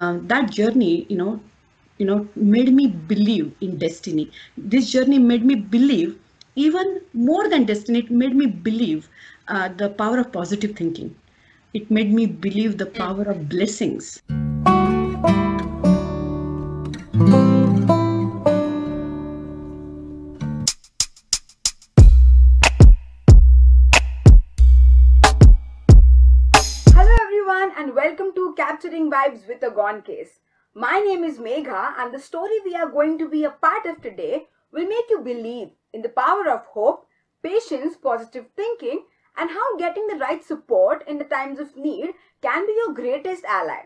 um, that journey, you know, you know, made me believe in destiny. This journey made me believe even more than destiny. It made me believe uh, the power of positive thinking. It made me believe the power of blessings. Vibes with a Gone Case. My name is Megha and the story we are going to be a part of today will make you believe in the power of hope, patience, positive thinking and how getting the right support in the times of need can be your greatest ally.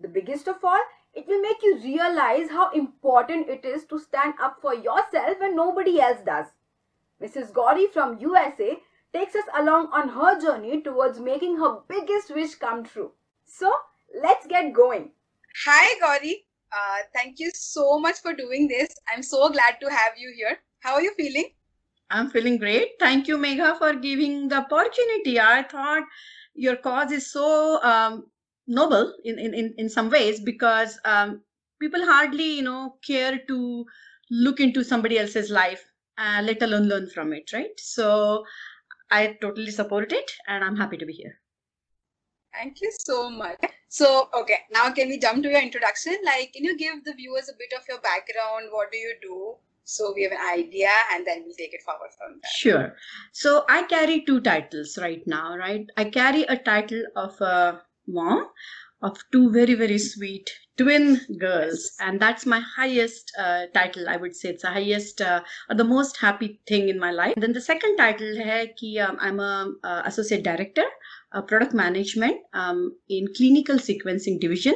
The biggest of all, it will make you realize how important it is to stand up for yourself when nobody else does. Mrs. Gauri from USA takes us along on her journey towards making her biggest wish come true. So, let's get going. Hi, Gauri. Uh, thank you so much for doing this. I'm so glad to have you here. How are you feeling? I'm feeling great. Thank you, Megha, for giving the opportunity. I thought your cause is so um, noble in, in, in, in some ways because um, people hardly, you know, care to look into somebody else's life, uh, let alone learn from it, right? So I totally support it and I'm happy to be here. Thank you so much. So, okay, now can we jump to your introduction? Like, can you give the viewers a bit of your background? What do you do? So we have an idea and then we'll take it forward from there. Sure. So I carry two titles right now, right? I carry a title of a mom of two very, very sweet twin girls. And that's my highest uh, title. I would say it's the highest uh, or the most happy thing in my life. then the second title hai ki, um, I'm a uh, associate director, uh, product management um, in clinical sequencing division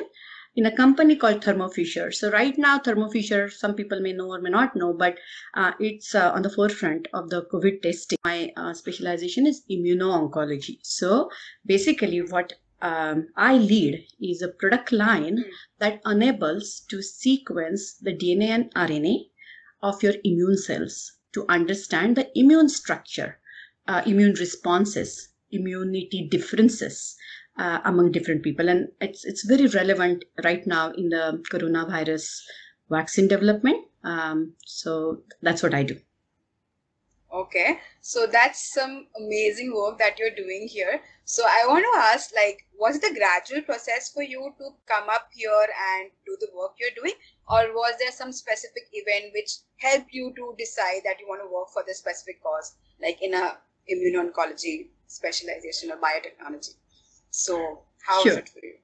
in a company called Thermo Fisher. So right now, Thermo Fisher, some people may know or may not know, but uh, it's uh, on the forefront of the COVID testing. My uh, specialization is immuno-oncology. So basically, what um, I lead is a product line Mm. that enables to sequence the DNA and RNA of your immune cells to understand the immune structure, uh, immune responses, immunity differences uh, among different people. And it's, it's very relevant right now in the coronavirus vaccine development. Um, so that's what I do. Okay, so that's some amazing work that you're doing here. So I want to ask, like, was the gradual process for you to come up here and do the work you're doing, or was there some specific event which helped you to decide that you want to work for this specific cause, like in a immuno-oncology specialization or biotechnology? So how Sure. it for you?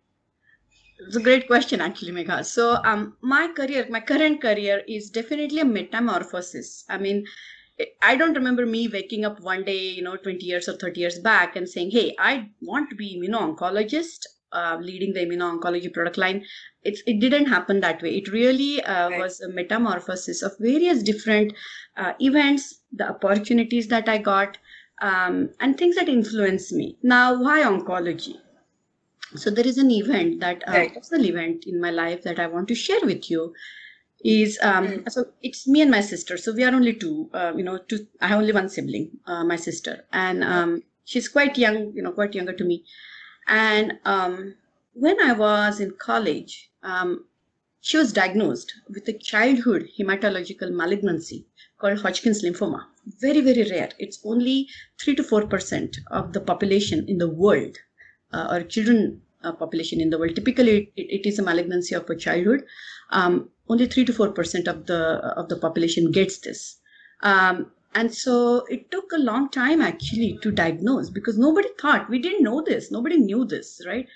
It's a great question, actually, Megha. So, um, my career, my current career is definitely a metamorphosis. I mean, I- don't remember me waking up one day, you know, 20 years or 30 years back and saying, hey, I want to be immuno-oncologist, uh, leading the immuno-oncology product line. It's, it didn't happen that way. It really uh, Right. was a metamorphosis of various different uh, events, the opportunities that I got, um, and things that influence me. Now, why oncology? So there is an event that uh, Right. personal event in my life that I want to share with you. Is um, Mm. so it's me and my sister. So we are only two. Uh, you know, two. I have only one sibling, uh, my sister, and um, she's quite young. You know, quite younger to me. And um, when I was in college, um, she was diagnosed with a childhood hematological malignancy called Hodgkin's lymphoma. Very, very rare. It's only 3 to 4% of the population in the world, uh, or children uh, population in the world. Typically, it, it is a malignancy of a childhood. Um, only 3 to 4% of the, of the population gets this. Um, and so it took a long time actually to diagnose because nobody thought, we didn't know this, nobody knew this, right?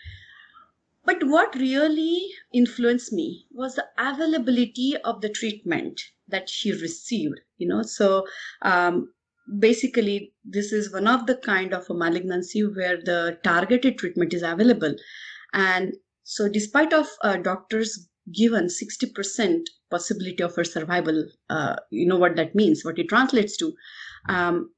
But what really influenced me was the availability of the treatment that she received. You know, so um, basically, this is one of the kind of a malignancy where the targeted treatment is available, and so despite of uh, doctors given 60% possibility of her survival, uh, you know what that means, what it translates to, um,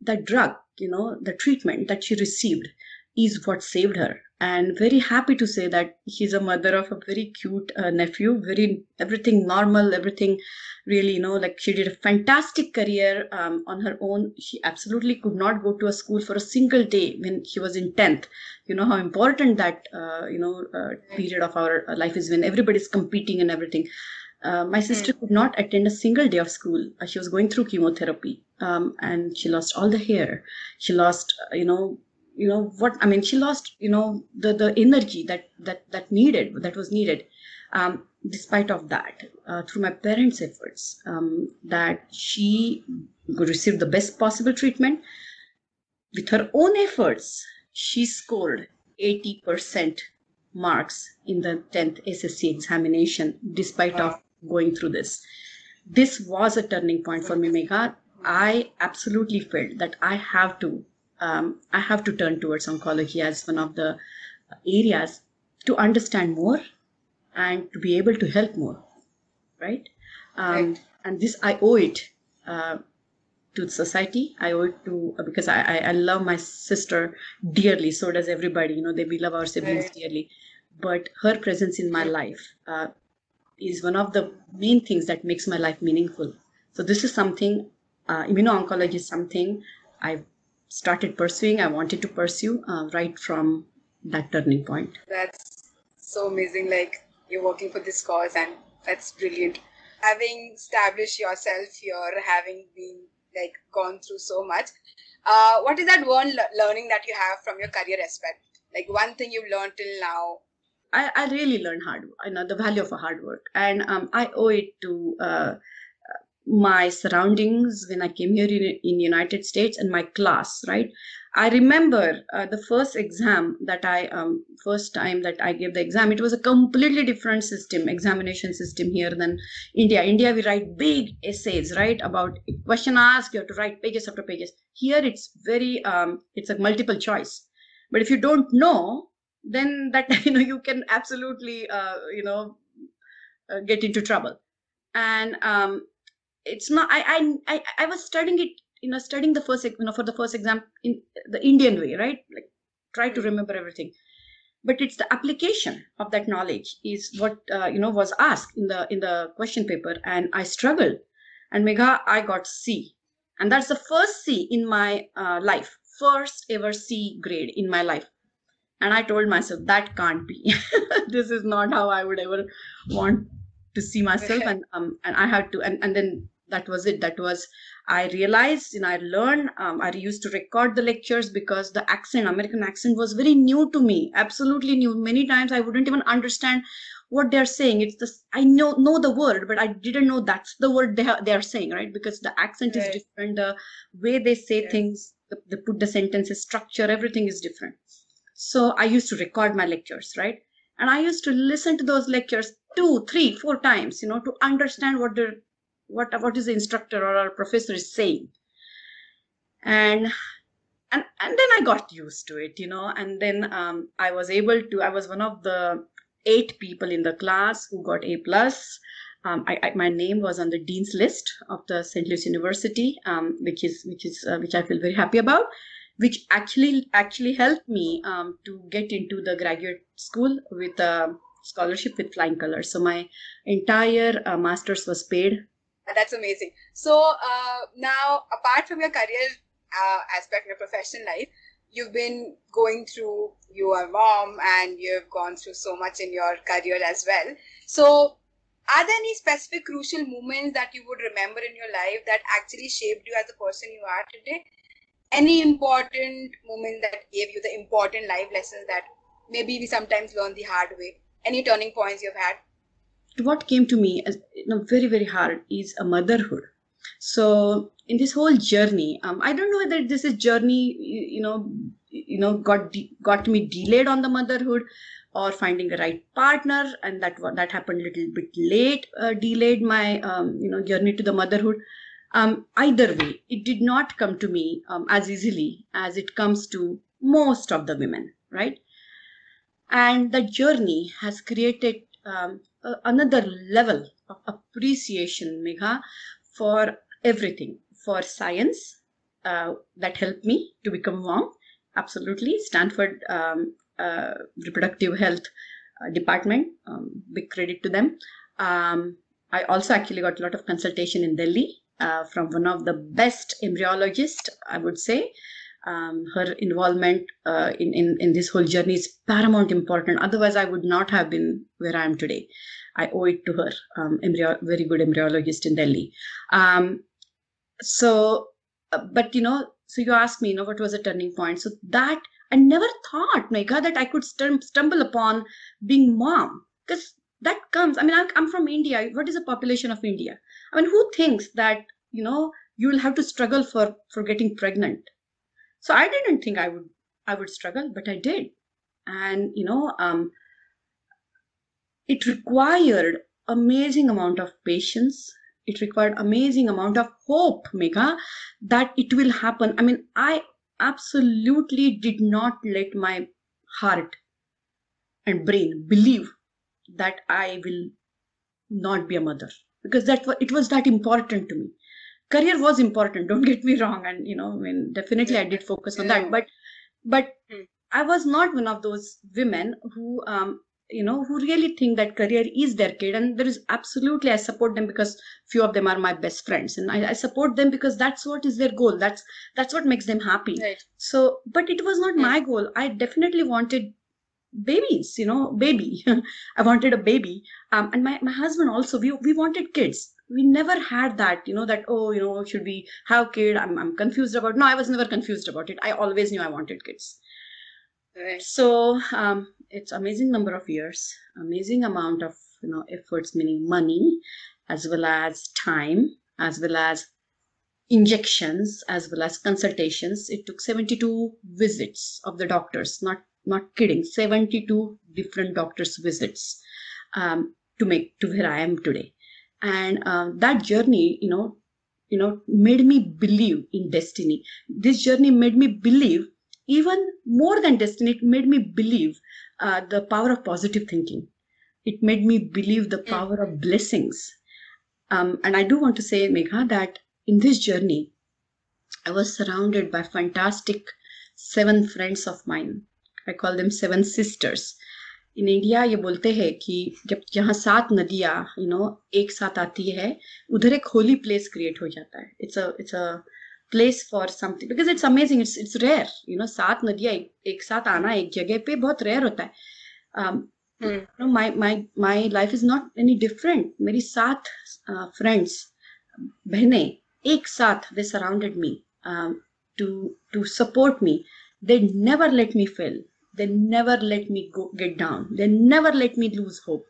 the drug, you know, the treatment that she received is what saved her and very happy to say that she's a mother of a very cute uh, nephew very everything normal everything really you know like she did a fantastic career um, on her own she absolutely could not go to a school for a single day when she was in 10th you know how important that uh, you know uh, period of our life is when everybody's competing and everything uh, my sister could not attend a single day of school. Uh, she was going through chemotherapy, um, and she lost all the hair. She lost, uh, you know, you know what I mean. She lost, you know, the the energy that that that needed that was needed. Um, despite of that, uh, through my parents' efforts, um, that she received the best possible treatment. With her own efforts, she scored 80% marks in the 10th SSC examination, despite wow. of going through this. This was a turning point for me, Megha. I absolutely felt that I have to, um, I have to turn towards oncology as one of the areas to understand more and to be able to help more, right? Um, right. And this I owe it uh, to society. I owe it to uh, because I, I, I love my sister dearly. So does everybody. You know, they we love our siblings right. dearly. But her presence in my life uh, is one of the main things that makes my life meaningful. So this is something, uh, immuno-oncology is something I started pursuing. I wanted to pursue uh, right from that turning point. That's so amazing. Like you're working for this cause and that's brilliant. Having established yourself here, having been like gone through so much, uh, what is that one le- learning that you have from your career aspect? Like one thing you've learned till now I, I really learned hard you know the value of a hard work and um, i owe it to uh, my surroundings when i came here in, in united states and my class right? I remember uh, the first exam that i um, first time that i gave the exam it was a completely different system examination system here than india. India we write big essays right about question asked you have to write pages after pages. Here it's very um, it's a multiple choice. But if you don't know then that you know you can absolutely uh, you know uh, get into trouble. And um, it's not I, I i was studying it you know studying the first you know for the first exam in the indian way right? Like try to remember everything. But it's the application of that knowledge is what uh, you know was asked in the in the question paper and i struggled. And megha i got c. And that's the first c in my uh, life. First ever c grade in my life. And i told myself that can't be. This is not how i would ever want to see myself and um and i had to and, and then that was it. That was i realized you know i learned um, i used to record the lectures because the accent american accent was very new to me absolutely new. Many times i wouldn't even understand what they're saying. It's the i know know the word but i didn't know that's the word they, ha- they are saying right? Because the accent right. is different the way they say things the, they put the sentences structure everything is different. So I used to record my lectures, right? And I used to listen to those lectures two, three, four times, you know, to understand what the what what is the instructor or our professor is saying. And and and then I got used to it, you know, and then um, I was able to. I was one of the eight people in the class who got A plus. Um, I, I, my name was on the dean's list of the St. Louis University, um, which is which is uh, which I feel very happy about which actually actually helped me um, to get into the graduate school with a scholarship with flying colors. So my entire uh, master's was paid. That's amazing. So uh, now, apart from your career uh, aspect, your professional life, you've been going through your mom and you've gone through so much in your career as well. So are there any specific crucial moments that you would remember in your life that actually shaped you as the person you are today? any important moment that gave you the important life lessons that maybe we sometimes learn the hard way any turning points you've had what came to me as you know, very very hard is a motherhood so in this whole journey um, i don't know whether this is journey you, you know you know got de- got me delayed on the motherhood or finding a right partner and that that happened a little bit late uh, delayed my um, you know journey to the motherhood um, either way, it did not come to me um, as easily as it comes to most of the women, right? And the journey has created um, another level of appreciation, Megha, for everything, for science uh, that helped me to become mom, absolutely. Stanford um, uh, Reproductive Health uh, Department, um, big credit to them. Um, I also actually got a lot of consultation in Delhi uh, from one of the best embryologists, I would say. Um, her involvement uh, in, in, in this whole journey is paramount important. Otherwise, I would not have been where I am today. I owe it to her, um, embryo, very good embryologist in Delhi. Um, so, uh, but you know, so you asked me, you know, what was a turning point? So that I never thought, Megha, that I could stum- stumble upon being mom because that comes. I mean, I'm, I'm from India. What is the population of India? I mean, who thinks that you know you will have to struggle for for getting pregnant? So I didn't think I would I would struggle, but I did, and you know, um, it required amazing amount of patience. It required amazing amount of hope megha that it will happen. I mean i absolutely did not let my heart and brain believe that i will not be a mother because that it was that important to me career was important don't get me wrong and you know i mean definitely i did focus on that but but Hmm. i was not one of those women who um you know who really think that career is their kid and there is absolutely i support them because few of them are my best friends and I, I support them because that's what is their goal that's that's what makes them happy Right. so but it was not Hmm. my goal i definitely wanted babies you know baby i wanted a baby um, and my, my husband also we, we wanted kids we never had that you know that oh you know should we have kid? I'm, I'm confused about no i was never confused about it. I always knew i wanted kids. Right. so um, it's amazing number of years amazing amount of you know efforts meaning money as well as time as well as injections as well as consultations. It took 72 visits of the doctors not not kidding 72 different doctors visits um, to make to where i am today and uh, that journey you know you know made me believe in destiny. This journey made me believe even more than destiny it made me believe uh, the power of positive thinking. It made me believe the power of blessings. Um, and i do want to say megha that in this journey i was surrounded by fantastic seven friends of mine. I call them seven sisters in India ये बोलते हैं कि जब जहाँ सात नदियाँ you know एक साथ आती है उधर एक होली प्लेस क्रिएट हो जाता है it's a it's a place for something because it's amazing it's it's rare you know सात नदियाँ एक, एक साथ आना एक जगह पे बहुत रेयर होता है my my life is not any different. मेरी सात uh, friends, बहनें एक साथ they surrounded me to to support me. They never let me fail. They never let me go get down. They never let me lose hope.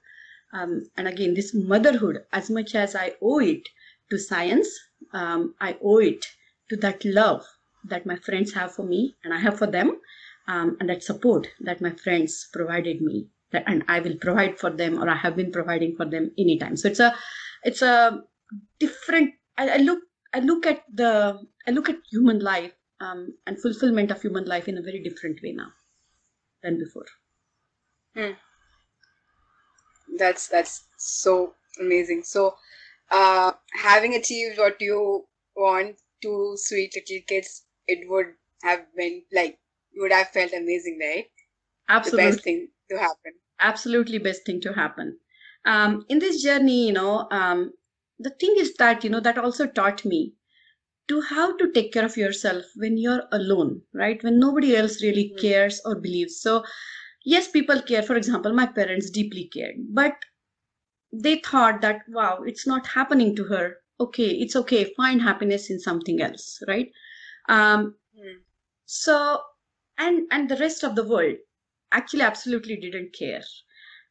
Um, and again, this motherhood, as much as I owe it to science, um, I owe it to that love that my friends have for me and I have for them, um, and that support that my friends provided me that and i will provide for them or i have been providing for them anytime so it's a it's a different i, I look i look at the i look at human life um, and fulfillment of human life in a very different way now than before Hmm. That's that's so amazing. So, uh, having achieved what you want, two sweet little kids, it would have been like you would have felt amazing, right? The absolutely best thing to happen. absolutely best thing to happen um, in this journey you know um, the thing is that you know that also taught me to how to take care of yourself when you're alone right? When nobody else really Mhm. cares or believes. So yes people care. For example my parents deeply cared but they thought that wow it's not happening to her. Okay it's okay. Find happiness in something else right? Um, Hmm. so and and the rest of the world actually absolutely didn't care.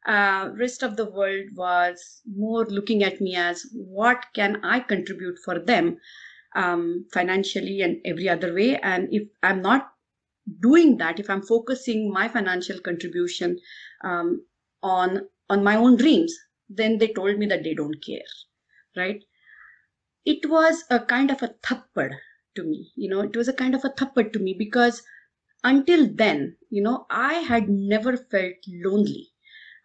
Uh, rest of the world was more looking at me as what can i contribute for them um, financially and every other way. And if i'm not doing that if i'm focusing my financial contribution um, on on my own dreams then they told me that they don't care right? It was a kind of a thappad to me you know it was a kind of a thappad to me because until then you know i had never felt lonely.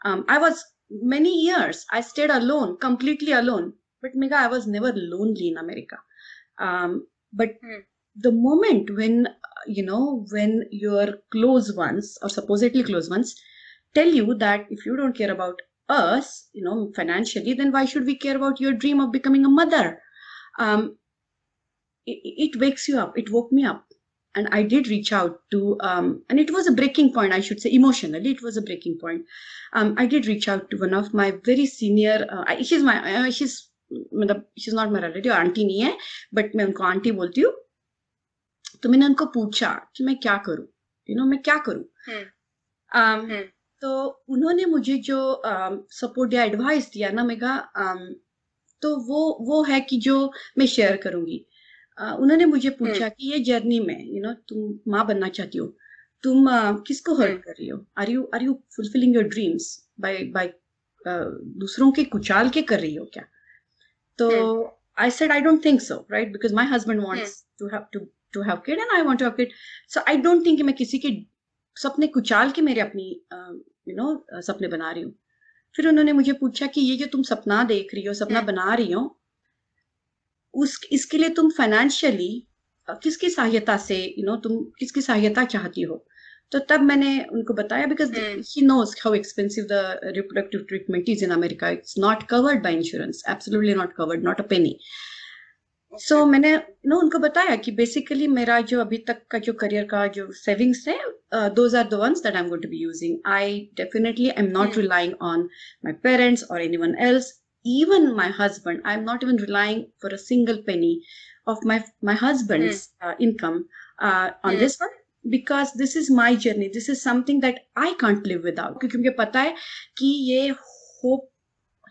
Um, i was many years i stayed alone completely alone. But megha i was never lonely in america um, but Hmm. the moment when you know when your close ones or supposedly close ones tell you that if you don't care about us you know financially then why should we care about your dream of becoming a mother? Um it, it wakes you up. It woke me up. And i did reach out to um and it was a breaking point i should say emotionally it was a breaking point. Um i did reach out to one of my very senior uh, she's my uh, she's मतलब she's not my relative aunty नहीं है but मैं उनको aunty बोलती हूँ तो मैंने उनको पूछा कि मैं क्या करूँ? यू नो मैं क्या करूँ? हम्म, um, हम्म। तो उन्होंने मुझे जो सपोर्ट या एडवाइस दिया ना मैं कहा um, तो वो वो है कि जो मैं शेयर करूँगी। Uh, उन्होंने मुझे पूछा कि ये जर्नी में यू नो तुम माँ बनना चाहती हो तुम uh, किसको हर्ट हम्म। कर रही हो? Are you are you fulfilling your dreams by by दूसरों के कुचाल के कर रही हो क्या? तो हम्म। I said I don't think so, right? Because my husband wants to have to to have kid and I want to have kid. So I don't think कि मैं किसी के सपने कुचाल के मेरे अपनी यू नो सपने बना रही हूँ फिर उन्होंने मुझे पूछा कि ये जो तुम सपना देख रही हो सपना हम्म। बना रही हो उस इसके लिए तुम फाइनेंशियली किसकी सहायता से यू नो तुम किसकी सहायता चाहती हो तो तब मैंने उनको बताया because hmm. He knows how expensive the reproductive treatment is in America it's not covered by insurance absolutely not covered not a penny so so, मैंने नो उनको बताया कि बेसिकली मेरा जो अभी तक का जो करियर का जो सेविंग्स है those are the ones that I am going to be using I definitely I am not Hmm. Relying on my parents और anyone else even my husband i'm not even relying for a single penny of my my husband's uh, income uh, on Hmm. this one because this is my journey. This is something that i can't live without. क्योंकि मुझे पता है कि ये hope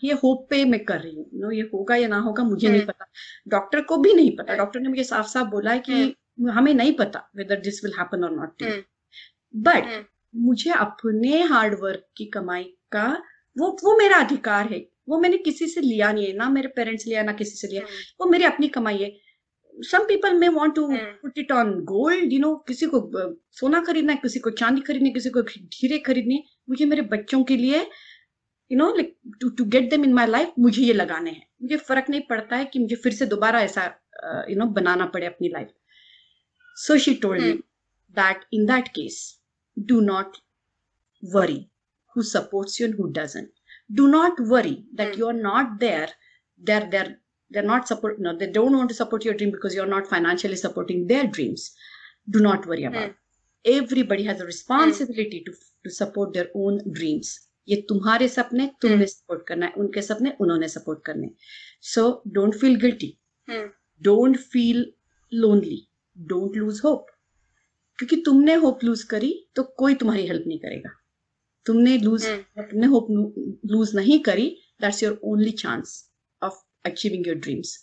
ये hope पे मैं कर रही हूँ। नो ये होगा या ना होगा मुझे नहीं हम्म। पता। डॉक्टर को भी नहीं पता। डॉक्टर ने मुझे साफ़ साफ़ बोला है कि हमें नहीं पता whether this will happen or not hmm. But hmm. मुझे अपने हार्ड वर्क की कमाई का वो वो मेरा अधिकार है। वो मैंने किसी से लिया नहीं है। ना मेरे पेरेंट्स लिया ना किसी से लिया। हम्म, वो मेरी अपनी कमाई है। Some people may want to. Put it on gold you know किसी को सोना खरीदना है किसी को चांदी खरीदनी है किसी को हीरे खरीदनी मुझे मेरे बच्चों के लिए you know like to to get them in my life मुझे ये लगाने हैं मुझे फ़र्क नहीं पड़ता है कि मुझे फिर से दोबारा ऐसा यू नो बनाना पड़े अपनी life so she told me that in that case do not worry worry who supports you and who doesn't do not worry that Hmm. you are not there they're not support no they don't want to support your dream because you're not financially supporting their dreams do not worry about it. everybody has a responsibility mm. to to support their own dreams ये तुम्हारे सपने तुमने support करना है उनके सपने उन्होंने support करने so don't feel guilty hmm, don't feel lonely don't lose hope क्योंकि तुमने होप लूज करी तो कोई तुम्हारी हेल्प नहीं करेगा तुमने लूज हम्म। तुमने होप लूज नहीं करी that's your only chance achieving your dreams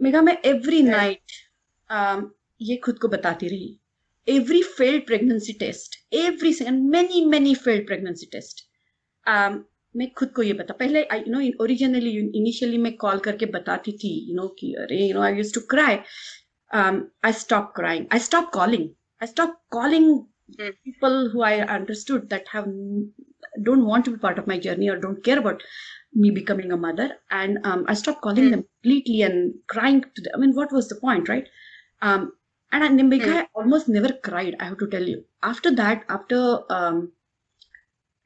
Megha मैं एवरी नाइट ये खुद को बताती रही। Every failed pregnancy test every second many many failed pregnancy test मैं खुद को ये बता पहले यू नो ओरिजिनली इनिशियली मैं कॉल करके बताती थी यू नो कि अरे you know I use to cry I stop crying I stop calling I stop calling people who I understood that have don't want to be part of my journey or don't care about me becoming a mother. And um, i stopped calling Hmm. them completely and crying to them i mean what was the point right? Um, and I, Nimbika, Hmm. I almost never cried i have to tell you. After that after um,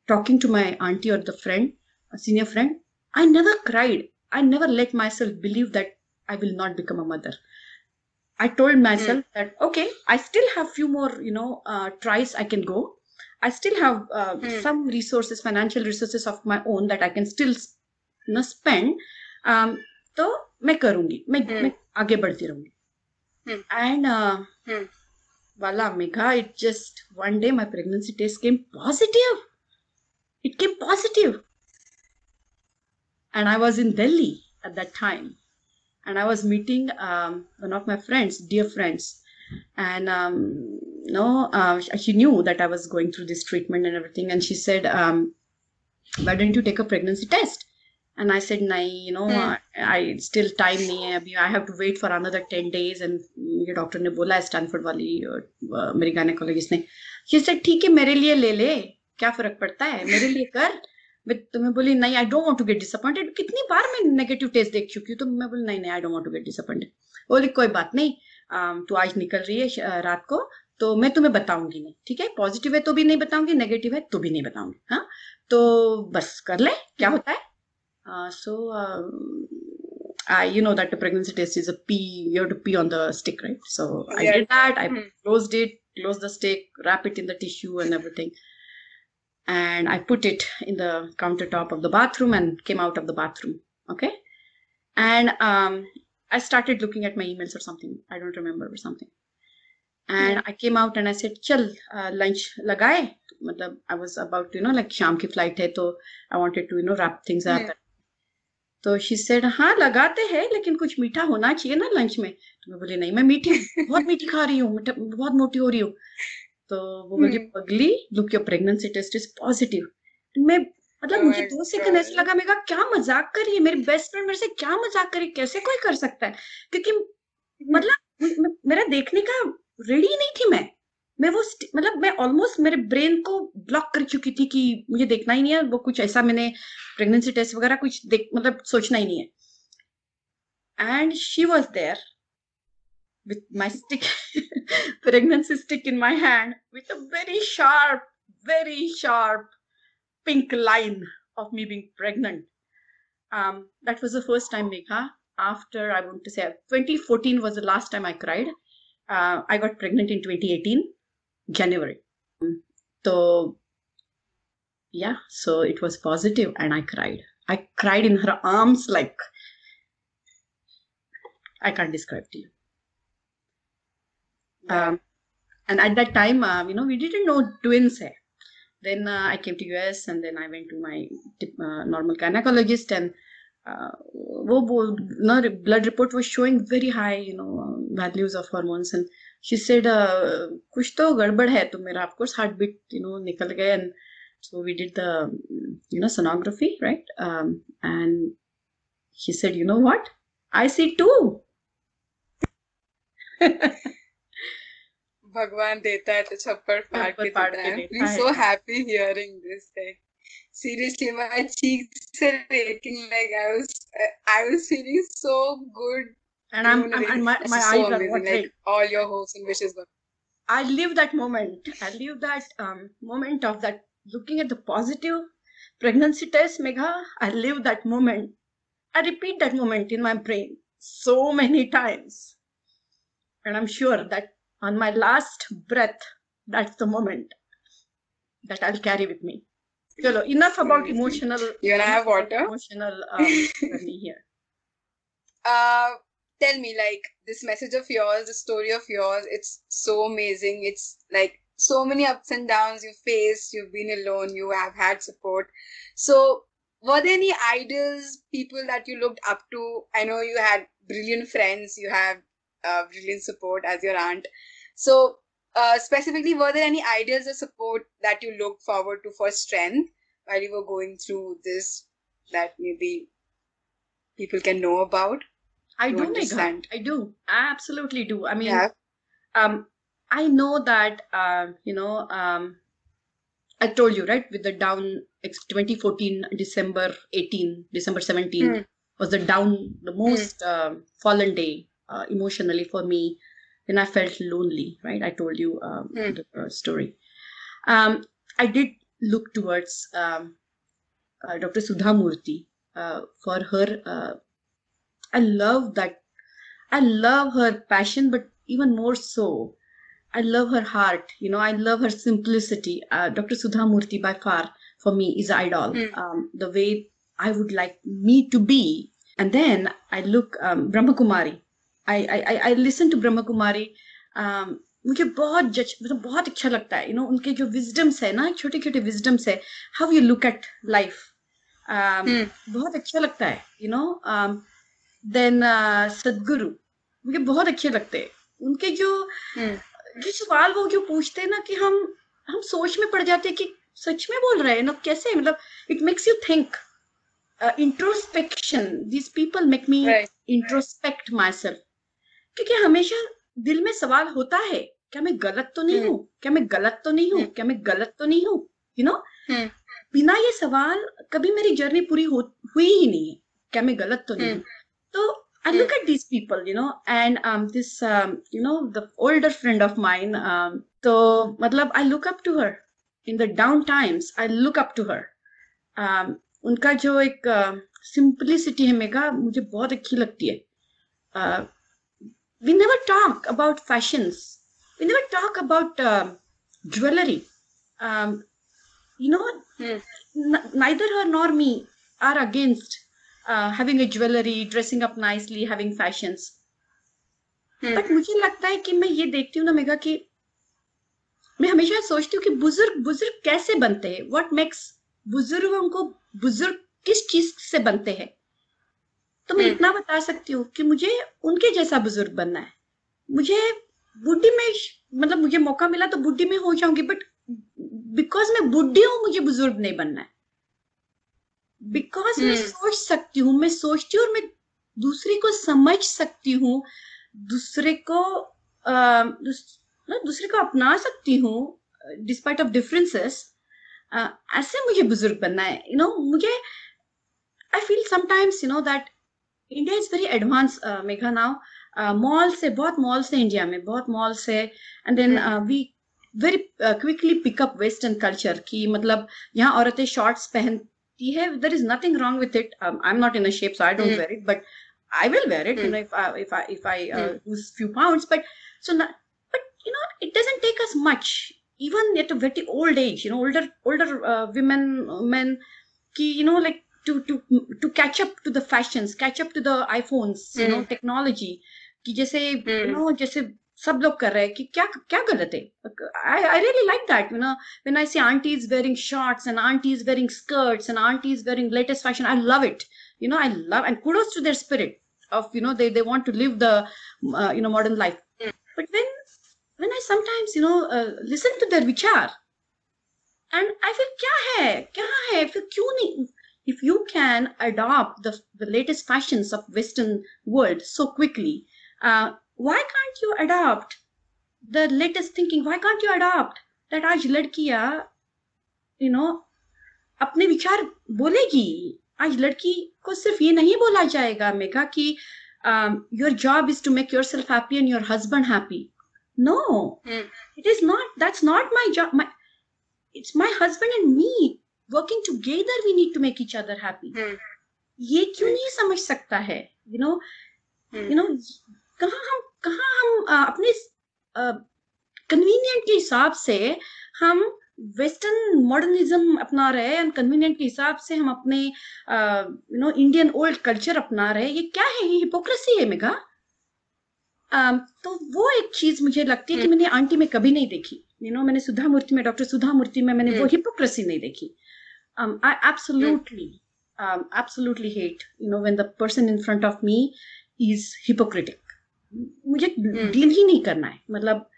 talking to my auntie or the friend a senior friend i never cried. I never let myself believe that i will not become a mother. I told myself that okay i still have few more you know uh, tries i can go i still have uh, Hmm. some resources financial resources of my own that i can still you know spend um, तो मैं करूंगी मैं Hmm. मैं आगे बढ़ती रहूंगी Hmm. And Hmm. voila Megha it just one day my pregnancy test came positive it came positive and i was in delhi at that time and i was meeting um, one of my friends dear friends and um, no uh, she- she knew that i was going through this treatment and everything and she said um, why don't you take a pregnancy test and i said nahi you know Hmm. I, I still time nahi hai abhi i have to wait for another 10 days and ये doctor ने बोला है Stanford वाली अ, मेरी gynaecologist ने she said ठीक है मेरे लिए ले ले क्या फर्क पड़ता है मेरे लिए कर मैं तुम्हें बोली नहीं I don't want to get disappointed कितनी बार मैं नेगेटिव टेस्ट देख चुकी हूँ तो मैं बोली नहीं नहीं I don't want to get disappointed बोली कोई बात नहीं तो आज निकल रही है रात को। तो मैं तुम्हें बताऊँगी नहीं ठीक है? पॉजिटिव है तो भी नहीं बताऊँगी नेगेटिव है तो भी नहीं बताऊँगी हाँ? तो बस कर ले क्या होता है? So you know that pregnancy test is a pee you to pee on the stick right so I did that I close it close the stick wrap it in the tissue and everything and i put it in the countertop of the bathroom and came out of the bathroom okay? And um I started looking at my emails or something. I don't remember or something. And yeah. I came out and I said, "Chal, uh, lunch लगाए." मतलब I was about to, you know, like शाम की flight है तो I wanted to, you know, wrap things up. Hmm. तो she said हाँ लगाते हैं लेकिन कुछ मीठा होना चाहिए ना लंच में तो मैं बोली नहीं मैं मीठी बहुत मीठी खा रही हूँ बहुत मोटी हो रही हूँ तो वो बोली हम्म। पगली look your pregnancy test is positive मैं मतलब मुझे दो सेकंड ऐसा लगा मैं कहा क्या मज़ाक कर रही है? मेरी बेस्ट फ्रेंड मेरे से क्या मज़ाक कर रही कैसे कोई कर सकता है? क्योंकि मतलब म- म- मेरा देखने का रेडी नहीं थी मैं। मैं वो मतलब मैं ऑलमोस्ट मेरे ब्रेन को ब्लॉक कर चुकी थी कि मुझे देखना ही नहीं है। वो कुछ ऐसा मैंने प्रेगनेंसी टेस्ट वगैरह कुछ देख मतलब सोचना ही नहीं है। And she was there with my stick pregnancy stick in my hand with a very sharp very sharp pink line of me being pregnant. Um that was the first time megha. After i want to say 2014 was the last time i cried. Uh, i got pregnant in 2018 january. So yeah so it was positive and i cried. I cried in her arms like i can't describe to you. Um, and at that time um, you know we didn't know twins hai. Then uh, i came to us and then i went to my uh, normal gynecologist and uh, blood report was showing very high you know values of hormones. And she said kuch to gadbad hai to mera of course heartbeat you know nikal gaya and so we did the you know sonography right? Um, and she said you know what? I see two भगवान देता है तो छप्पर फाड़ छप्पर के फाड़ देता के है देता है। so happy hearing this like seriously my cheeks are aching like I was I was feeling so good and i'm, You know, I'm and my, this my is eyes so are amazing watering like all your hopes and wishes were I live that moment. I live that um, moment of that looking at the positive pregnancy test, Megha. I live that moment. I repeat that moment in my brain so many times. And I'm sure that on my last breath, that's the moment that I'll carry with me. Chalo, enough about emotional. You wanna have water? Emotional um, journey here. uh tell me like this message of yours the story of yours it's so amazing it's like so many ups and downs you faced you've been alone you have had support so were there any idols people that you looked up to i know you had brilliant friends you have uh, brilliant support as your aunt so uh, specifically were there any ideas or support that you looked forward to for strength while you were going through this that maybe people can know about I do, Megha. understand. I do. I absolutely do. I mean, yeah um i know that um you know um i told you right with the down ex- 2014 december 18 december 17 Hmm. was the down the most um, fallen day uh, emotionally for me when i felt lonely right i told you um, Hmm. the uh, story um i did look towards um, uh, dr sudha murthy uh, for her uh, i love that i love her passion but even more so I love her heart. You know, I love her simplicity. Uh, Dr. Sudha Murthy, by far, for me, is idol. Um, the way I would like me to be. And then I look um, Brahma Kumari. I, I I I listen to Brahma Kumari. Um, मुझे बहुत जज मतलब बहुत अच्छा लगता है you no उनके जो विजडम्स है ना छोटे छोटे विजडम्स है how you look at life. बहुत अच्छा लगता है यू नो देन सदगुरु मुझे बहुत अच्छे लगते हैं उनके जो Hmm. जो सवाल वो जो पूछते हैं ना कि हम हम सोच में पड़ जाते हैं कि सच में बोल रहे हैं ना कैसे मतलब it makes you think introspection this people make me introspect myself क्योंकि हमेशा दिल में सवाल होता है क्या मैं गलत तो नहीं हम्म। हूँ क्या मैं गलत तो नहीं हूँ हम्म। क्या मैं गलत तो नहीं हूँ यू नो हम्म। बिना ये सवाल कभी मेरी जर्नी पूरी हुई ही नहीं है क्या मैं गलत तो नहीं। हूँ तो I look at these people, you know, and um, this, um, you know, the older friend of mine, um, so, matlab, I look up to her in the down times. I look up to her. Um, उनका जो एक simplicity है mega मुझे बहुत अच्छी लगती है we never talk about fashions we never talk about uh, jewelry um, you know Hmm. n- neither her nor me are against uh, having a jewelry dressing up nicely having fashions Hmm. But मुझे लगता है कि मैं ये देखती हूँ ना mega कि मैं हमेशा सोचती हूँ कि बुज़ुर्ग बुज़ुर्ग कैसे बनते हैं व्हाट मेक्स बुज़ुर्गों को बुज़ुर्ग किस चीज़ से बनते हैं तो मैं हम्म। इतना बता सकती हूँ कि मुझे उनके जैसा बुज़ुर्ग बनना है मुझे बुढ़ी में मतलब मुझे मौका मिला तो बुढ़ी में हो जाऊँगी बट बिकॉज़ मैं बुढ़ी हूँ मुझे बुज़ुर्ग नहीं बनना है बिकॉज़ मैं हम्म। सोच सकती हूँ मैं सोचती हूँ और मैं दूसरे को समझ सकती हूँ दूसरे को दूस- दूसरे को अपना सकती हूँ डिस्पाइट ऑफ़ डिफरेंसेस ऐसे मुझे बुज़ुर्ग बनना है यू you नो know, मुझे I feel sometimes you know that India is very advance Megha now malls है बहुत मॉल्स है इंडिया में बहुत मॉल्स है and then we very quickly pick up western culture की मतलब यहाँ औरतें शॉर्ट्स पहनती है there is nothing wrong with it I am not in a shape so I don't Hmm. Wear it but I will wear it, you Hmm. know, if I if I if I uh, Hmm. lose few pounds. But so, not, but you know, it doesn't take us much, even at a very old age. You know, older older uh, women, men, ki, you know, like to to to catch up to the fashions, catch up to the iPhones, you know, Hmm. technology. कि जैसे you Hmm. know जैसे सब लोग कर रहे हैं कि क्या क्या गलत है I I really like that you know when I see aunties wearing shorts and aunties wearing skirts and aunties wearing latest fashion I love it you know i love and kudos to their spirit of you know they, they want to live the uh, you know modern life Mm. but when when i sometimes you know uh, listen to their vichar and i feel kya hai kya hai फिर क्यों नहीं if you can adopt the, the latest fashions of western world so quickly uh, why can't you adopt the latest thinking? Why can't you adopt that aaj ladkiya you know apne vichar bolegi aaj ladki ko sirf ye nahi bola jayega megha ki your job is to make yourself happy and your husband happy. No. Hmm. It is not that's not my job. My it's my husband and me. Working together we need to make each other happy Hmm. ये क्यों नहीं समझ सकता है? You know Hmm. You know कहाँ हम कहाँ हम अ, अपने कन्वीनियंट के हिसाब से हम वेस्टर्न मॉडर्निज्म अपना रहे हैं कन्वीनियंट के हिसाब से हम अपने you know Indian old culture अपना रहे ये क्या है? ये हिपोक्रेसी है मेगा तो वो एक चीज़ मुझे लगती है कि मैंने आंटी में कभी नहीं देखी। यू नो मैंने सुधा मूर्ति में डॉक्टर सुधा मूर्ति में मैंने वो। हिपोक्रेसी नहीं देखी। I absolutely absolutely hate you know when the person in front of me is Hippocratic मुझे डील ही नहीं करना है मतलब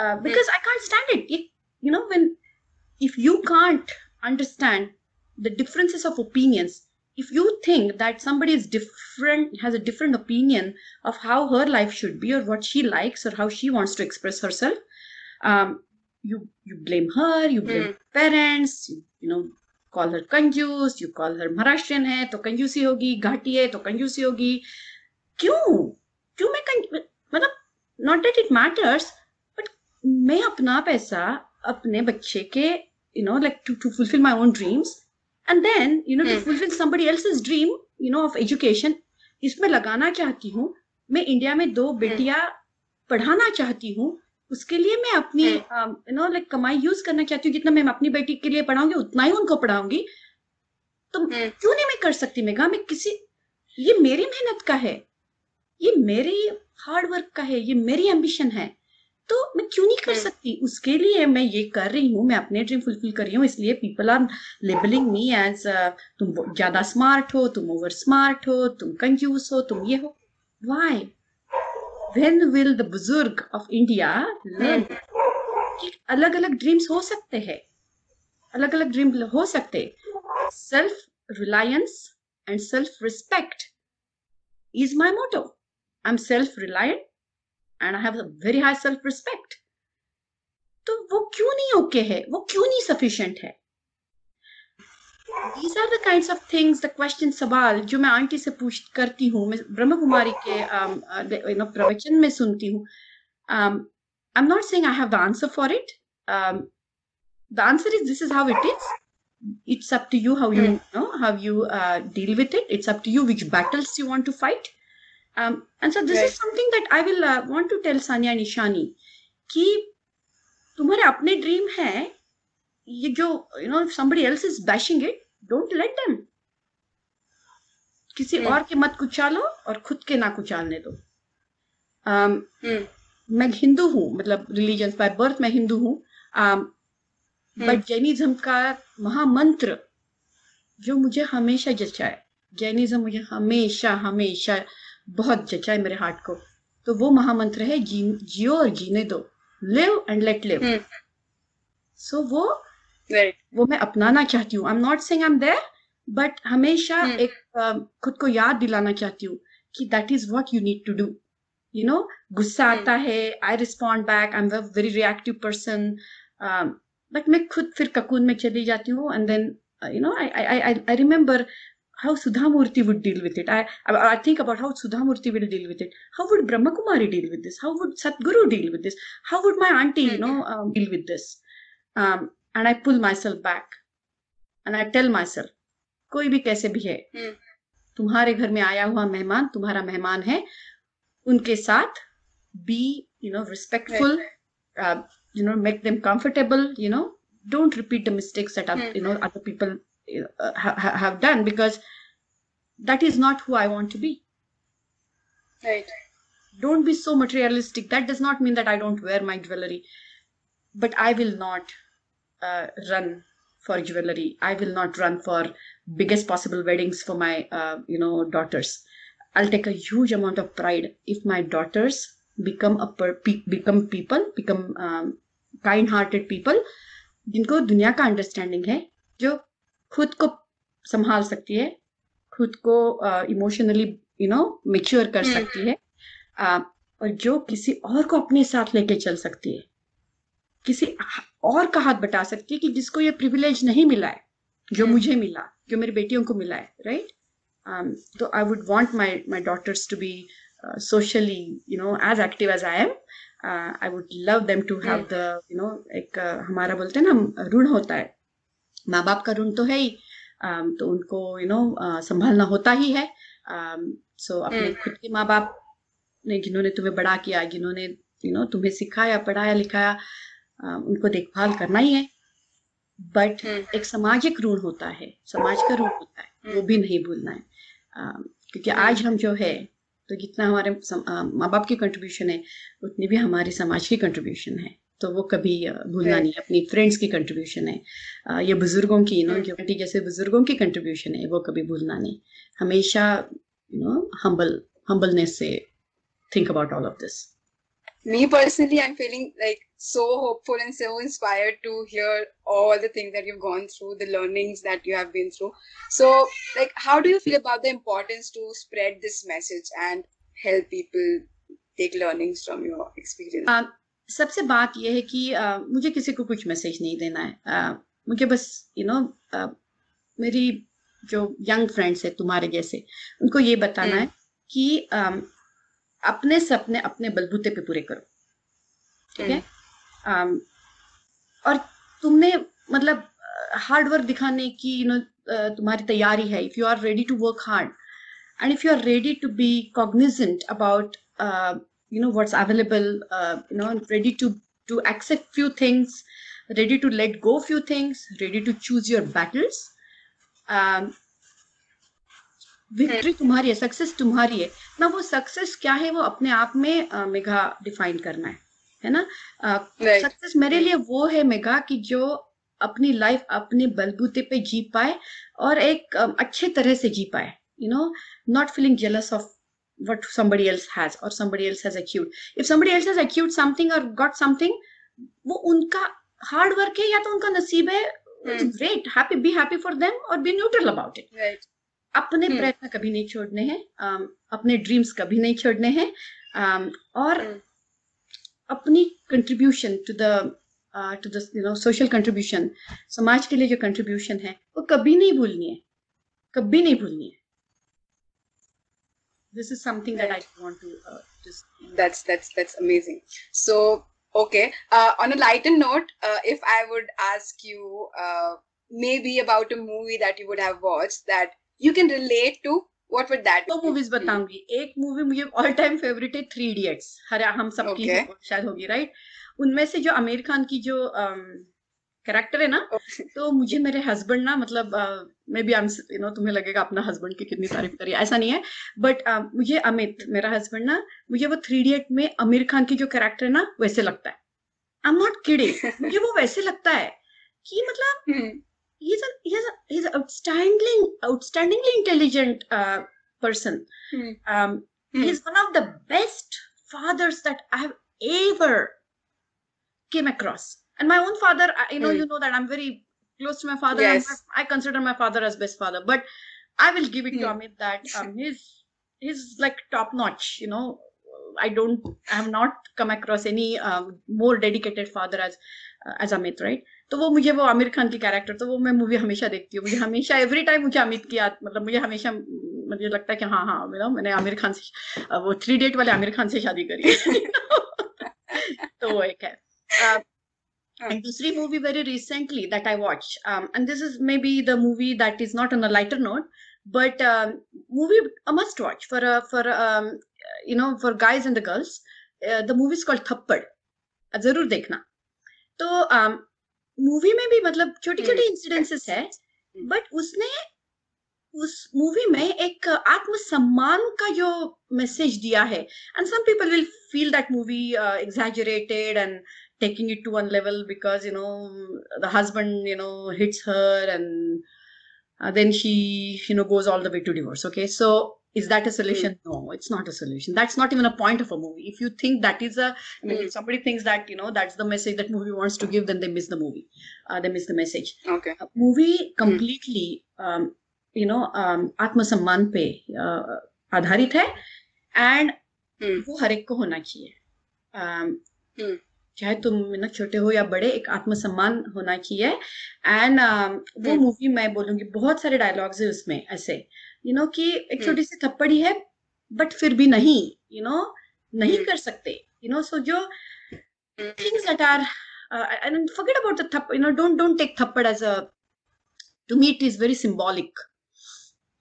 because I can't stand it you know when if you can't understand the differences of opinions if you think that somebody is different has a different opinion of how her life should be or what she likes or how she wants to express herself um, you you blame her you blame Hmm. parents you, you know call her कंजूस you call her Maharashtrian है तो कंजूसी होगी घाटी है तो कंजूसी होगी। क्यों? क्यों मैं मतलब not that it matters but मैं अपना पैसा अपने बच्चे के you know like to to fulfil my own dreams and then you know to Hmm. Fulfil somebody else's dream you know of education इसमें लगाना चाहती हूँ। मैं इंडिया में दो बेटियाँ पढ़ाना चाहती हूँ उसके लिए मैं अपनी यू नो लाइक कमाई यूज़ करना चाहती हूँ जितना मैं अपनी बेटी के लिए पढ़ाऊँगी उतना ही उनको पढ़ाऊँगी। तो. क्यों नहीं मैं कर सकती? मेगा मैं किसी ये मेरी मेहनत का है। ये मेरी हार्ड वर्क का है ये मेरी एम्बिशन है। तो मैं क्यों नहीं कर. सकती? उसके लिए मैं ये कर रही हूँ मैं अपने ड्रीम फुलफिल कर रही हूँ इसलिए people are labelling me as तुम ज़्यादा स्मार्ट हो तुम ओवर स्मार्ट हो तुम कंजूस हो तुम ये हो। वाई when will the बुज़ुर्ग ऑफ़ इंडिया learn? कि अलग अलग ड्रीम्स हो सकते हैं। अलग अलग ड्रीम हो सकते self reliance and self respect is my motto. I'm self reliant and i have a very high self respect तो वो क्यों नहीं ओके है? वो क्यों नहीं सफिशिएंट है? These are the kinds of things the question सवाल जो मैं आंटी से पूछ करती हूँ मैं ब्रह्म कुमारी के um, uh, you know, प्रवचन में सुनती हूँ um, I'm not saying I have the answer for it um, the answer is this is how it is it's up to you how you, Hmm. know how you uh, deal with it it's up to you which battles you want to fight um, and so this Right. is something that I will uh, want to tell Sanya and Ishani कि तुम्हारे अपने dream है ये जो you know somebody else is bashing it don't let them किसी Hmm. और के मत कुचालो और खुद के ना कुचालने दो um, Hmm. मैं हिंदू हूँ मतलब रिलीजन बाय बर्थ मैं हिंदू हूँ um, बट जैनिज्म का महामंत्र जो मुझे हमेशा जचा है जैनिज्म मुझे हमेशा हमेशा बहुत जचा है मेरे हार्ट को तो वो महामंत्र है जी, जियो और जीने दो live and let live Hmm. So वो वो मैं अपनाना चाहती हूँ। I am not saying I am there but हमेशा hmm. एक uh, खुद को याद दिलाना चाहती हूँ कि that is what you need to do you know गुस्सा hmm. आता है I respond back I am very reactive person but मैं खुद फिर ककून में चली जाती हूँ and then you know I I I remember how Sudha Murthy would deal with it I I think about how Sudha Murthy will deal with it how would Brahma Kumari deal with this how would Sadhguru deal with this how would my aunty you know deal with this and I pull myself back, and I tell myself, कोई भी कैसे भी है हम्म। तुम्हारे घर में आया हुआ मेहमान तुम्हारा मेहमान है उनके साथ be you know respectful uh, you know make them comfortable you know don't repeat the mistakes that Hmm. you know other people uh, ha- ha- have done because that is not who i want to be Right. don't be so materialistic that does not mean that i don't wear my jewelry but i will not uh, run for jewelry i will not run for biggest possible weddings for my uh, you know daughters i'll take a huge amount of pride if my daughters become a per- pe- become people become um, kind hearted people जिनको दुनिया का understanding है जो खुद को संभाल सकती है खुद को इमोशनली यू नो मेच्योर कर हम्म। सकती है uh, और जो किसी और को अपने साथ लेके चल सकती है किसी और का हाथ बटा सकती है कि जिसको ये प्रिविलेज नहीं मिला है जो हम्म। मुझे मिला जो मेरी बेटियों को मिला है राइट तो I would want my my daughters to be socially you know as active as I am I would love them to have the you know एक uh, हमारा बोलते हैं ना ऋण होता है। माँ बाप का ऋण तो है ही। Um, तो उनको यू you नो know, संभालना होता ही है। सो अपने हम्म। खुद के माँ बाप ने जिन्होंने तुम्हें बड़ा किया जिन्होंने यू नो तुम्हें सिखाया पढ़ाया लिखाया उनको देखभाल करना ही है बट हम्म। एक सामाजिक ऋण होता है समाज का ऋण होता है वो हम्म। भी नहीं भूलना है क्योंकि हम्म। आज हम जो है तो जितना हमारे माँ बाप की कंट्रीब्यूशन है उतनी भी हमारे समाज की कंट्रीब्यूशन है तो वो कभी भूलना. नहीं अपनी फ्रेंड्स की कंट्रीब्यूशन है ये बुज़ुर्गों की नो आंटी जैसे बुज़ुर्गों की कंट्रीब्यूशन है वो कभी भूलना नहीं हमेशा यू नो हम्बल हम्बलनेस से think about all of this me personally i'm feeling like so hopeful and so inspired to hear all the things that you've gone through the learnings that you have been through so like how do you feel about the importance to spread this message and help people take learnings from your experience uh, सबसे बात यह है कि uh, मुझे किसी को कुछ message नहीं देना है uh, मुझे बस you you know know, uh, मेरी जो यंग फ्रेंड्स है तुम्हारे जैसे उनको ये बताना हम्म। है कि um, अपने सपने अपने बलबूते पे पूरे करो ठीक है um, और तुमने मतलब हार्ड वर्क दिखाने की you you know know, uh, तुम्हारी तैयारी है if you are ready to work hard and if you are ready to be cognizant about you know what's available you know ready to to accept few things ready to let go few things ready to choose your battles victory तुम्हारी है success तुम्हारी है ना वो success क्या है वो अपने आप में uh, मेघा डिफाइन करना है। है ना. सक्सेस मेरे लिए वो है मेघा कि जो अपनी लाइफ अपने बलबूते पे जी पाए और एक अच्छे तरह से जी पाए you know not feeling jealous of what somebody else has or somebody else has achieved if somebody else has achieved something or got something वो उनका हार्ड वर्क है या तो उनका नसीब है। Great happy be happy for them और be neutral about it अपने हम्म। प्रयत्न कभी नहीं छोड़ने हैं अपने ड्रीम्स कभी नहीं छोड़ने हैं और हम्म। अपनी contribution to the to the you know social contribution समाज के लिए जो कंट्रीब्यूशन है वो कभी नहीं भूलनी है कभी नहीं भूलनी है this is something that I want to uh, just. That's that's that's amazing. So okay, uh, on a lighter note, uh, if I would ask you uh, maybe about a movie that you would have watched that you can relate to, what would that? दो movies बताऊँगी। एक movie मुझे all time favourite है three idiots हर हम सबकी Okay. शायद होगी राइट उनमें से जो आमिर खान की जो कैरेक्टर है ना तो मुझे मेरे हस्बैंड ना मतलब मे बी यू नो तुम्हें लगेगा अपना हस्बैंड की कितनी तारीफ़ करी। ऐसा नहीं है बट मुझे अमित मेरा हस्बैंड ना मुझे वो थ्री इडियट में आमिर खान की जो कैरेक्टर है ना वैसे लगता है। आई एम नॉट किडिंग मुझे वो वैसे लगता है कि मतलब Hmm. He's a he's a he's an outstanding outstandingly intelligent uh, person Hmm. um Hmm. he's one of the best fathers that i have ever came across and my own father I- you know Hmm. you know that i'm very close to my father Yes. I, I consider my father as best father but i will give it to Hmm. amit that um he's he's like top notch you know i don't i have not come across any um, more dedicated father as uh, as amit right तो वो मुझे वो आमिर खान की character तो वो मैं movie हमेशा देखती हूँ। मुझे हमेशा एवरी टाइम मुझे अमित की याद मतलब मुझे हमेशा मुझे लगता है कि हाँ हाँ you know, मैंने आमिर खान से वो थ्री डेट वाले आमिर खान से शादी करी। तो वो एक है। अ, and दूसरी movie very recently that I watch and this is maybe the movie that is not on a lighter note but um, movie a must watch for uh, for um, you know for guys and the girls. Uh, the movie is called थप्पड़ uh, ज़रूर देखना तो movie में भी मतलब छोटी छोटी incidences है बट उसने उस मूवी में एक आत्मसम्मान का जो मैसेज दिया है and some people will feel that movie exaggerated and taking it to one level because you know the husband you know hits her and then she you know goes all the way to divorce okay so is that a solution mm. no it's not a solution that's not even a point of a movie if you think that is a i mean Mm. if somebody thinks that you know that's the message that movie wants to give then they miss the movie uh, they miss the message Okay. Uh, movie completely mm. um, you know um, आत्मसम्मान पे uh, आधारित है and Hmm. वो हर एक को होना चाहिए um, Hmm. चाहे तुम ना छोटे हो या बड़े एक आत्मसम्मान होना चाहिए एंड वो Hmm. मूवी मैं बोलूँगी बहुत सारे डायलॉग्स है उसमें ऐसे यू नो कि एक Hmm. छोटी सी थप्पड़ी है बट फिर भी नहीं यू नो नहीं Hmm. कर सकते यू नो सो जो Hmm. things that are uh, and forget about the thapp you know don't don't take thappad as a to me it is very symbolic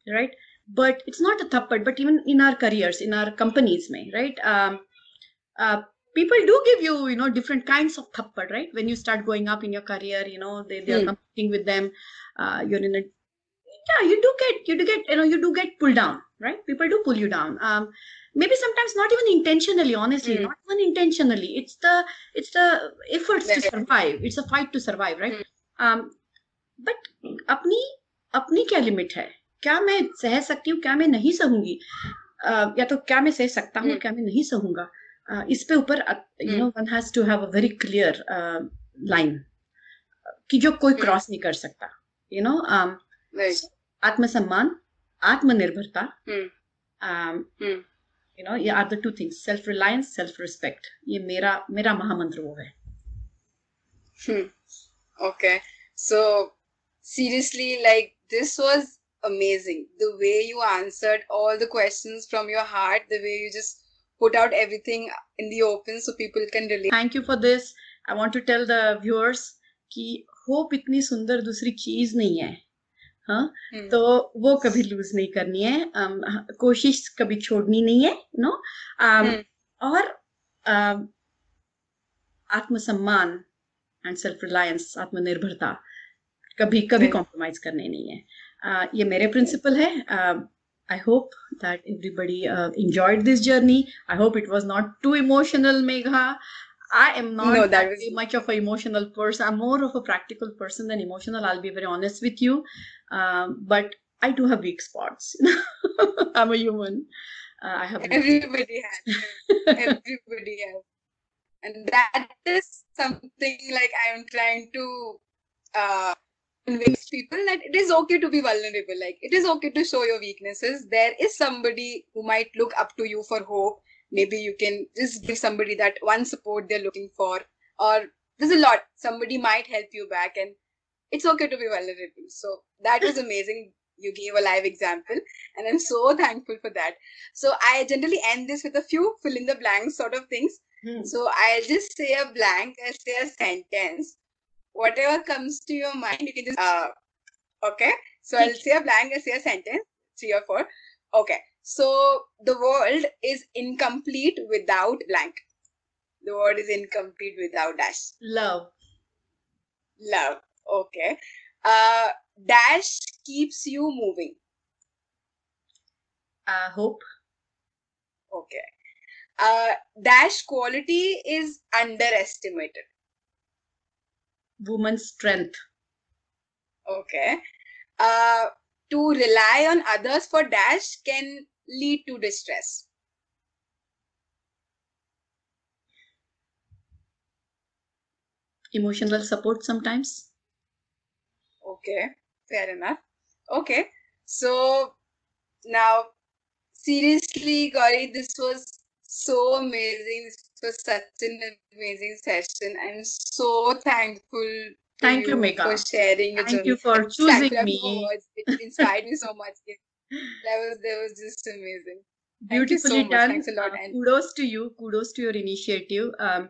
right but it's not a thappad but even in our careers in our companies may right um, uh, people do give you you know different kinds of thappad right when you start going up in your career you know they, they are Hmm. competing with them uh, you're in a yeah you do get you do get you know you do get pulled down right people do pull you down um, maybe sometimes not even intentionally honestly Hmm. not even intentionally it's the it's the efforts to survive it's a fight to survive right Hmm. um but अपनी अपनी क्या limit है क्या मैं सह सकती हूँ क्या मैं नहीं सहूँगी uh, या तो क्या मैं सह सकता हूँ Hmm. क्या मैं नहीं सहूँगा uh, इस पे ऊपर you Hmm. Know one has to have a very clear line कि जो कोई Hmm. क्रॉस नहीं कर सकता यू नो. आत्मसम्मान आत्मनिर्भरता यू नो ये are the two things self reliance self respect ये मेरा मेरा महामंत्र वो है okay so seriously like this was amazing the way you answered all the questions from your heart the way you just put out everything in the open so people can relate thank you for this i want to tell the viewers ki hope itni sundar dusri cheez nahi hai हाँ Hmm. तो वो कभी loose नहीं करनी है। um, कोशिश कभी छोड़नी नहीं है नो। Hmm. और um, आत्मसम्मान एंड सेल्फ रिलायंस आत्मनिर्भरता कभी कभी कॉम्प्रोमाइज करने नहीं है। Uh, ये मेरे प्रिंसिपल है। I hope that everybody enjoyed this journey I hope it was not too emotional megha i am not No, that was- much of an emotional person i'm more of a practical person than emotional i'll be very honest with you um, but i do have weak spots i'm a human uh, i have Everybody has. Everybody has. And that is something like I am trying to uh, convince people that it is okay to be vulnerable. Like it is okay to show your weaknesses. There is somebody who might look up to you for hope. Maybe you can just give somebody that one support they're looking for, or there's a lot. Somebody might help you back, and it's okay to be vulnerable. So that was amazing. You gave a live example, and I'm so thankful for that. So I generally end this with a few fill in the blanks sort of things. Hmm. So I'll just say a blank, I'll say a sentence. Whatever comes to your mind, you can just uh okay. So I'll say a blank, I'll say a sentence, three or four. Okay. So the world is incomplete without blank. The world is incomplete without dash. Love. Love. Okay. Uh dash keeps you moving. Uh, hope. Okay. Uh dash quality is underestimated. Woman's strength. Okay. Uh, to rely on others for dash can lead to distress. Emotional support sometimes. Okay, fair enough. Okay, so now seriously, Gauri, this was so amazing. This was such an amazing session. I'm so thankful. Thank you, Megha. for sharing Thank you for choosing thankful. I have no me. It inspired me so much. That was that was just amazing. So Beautifully much. done. Thanks a lot. Uh, kudos to you. Kudos to your initiative. Um,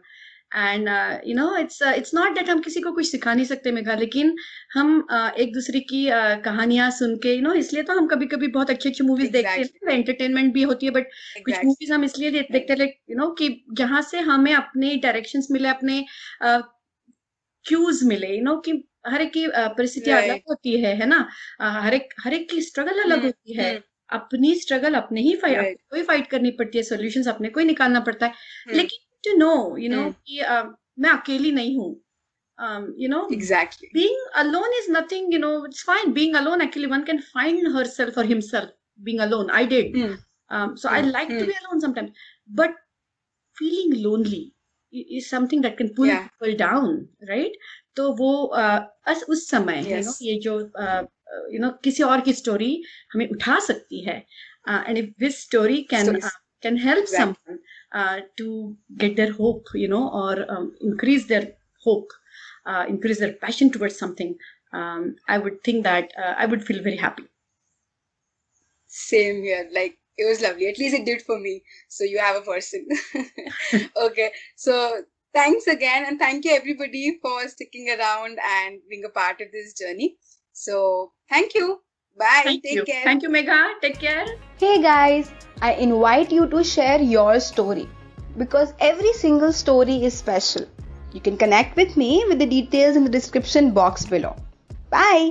and uh, you know it's uh, it's not that हम किसी को कुछ सिखा नहीं सकते मेघा लेकिन हम uh, एक दूसरे की uh, कहानियाँ सुन के यू नो इसलिए तो हम कभी कभी बहुत अच्छी अच्छी मूवीज़ देखते Exactly. हैं एंटरटेनमेंट भी होती है बट कुछ exactly. मूवीज़ हम इसलिए देखते हैं लाइक यू नो कि जहाँ से हमें अपने डायरेक्शंस मिले अपने क्यूज मिले यू नो कि हर एक की परिस्थिति अलग होती है है ना? हर एक हर एक की स्ट्रगल अलग हम्म, होती है। हम्म। अपनी स्ट्रगल अपने ही फाइट कोई फाइट करनी पड़ती है सोल्यूशन अपने को निकालना पड़ता है। हम्म। लेकिन टू नो यू नो कि मैं अकेली नहीं हूँ। You know exactly being alone is nothing you know it's fine being alone actually one can find herself for himself being alone I did so I like to be alone sometimes but feeling lonely is something that can pull pull down right तो वो uh, अस उस समय you know Yes. ये जो uh, uh, you know किसी और की story हमें उठा सकती है uh, and if this story can So it's- uh, can help Exactly. someone uh, to get their hope you know or um, increase their hope uh, increase their passion towards something um, i would think that uh, i would feel very happy Same here. Like it was lovely. At least it did for me. So you have a person. okay. So thanks again, and thank you everybody for sticking around and being a part of this journey. So thank you. Bye. thank Take you care. thank you megha take care Hey guys, I invite you to share your story because every single story is special. You can connect with me with the details in the description box below. Bye.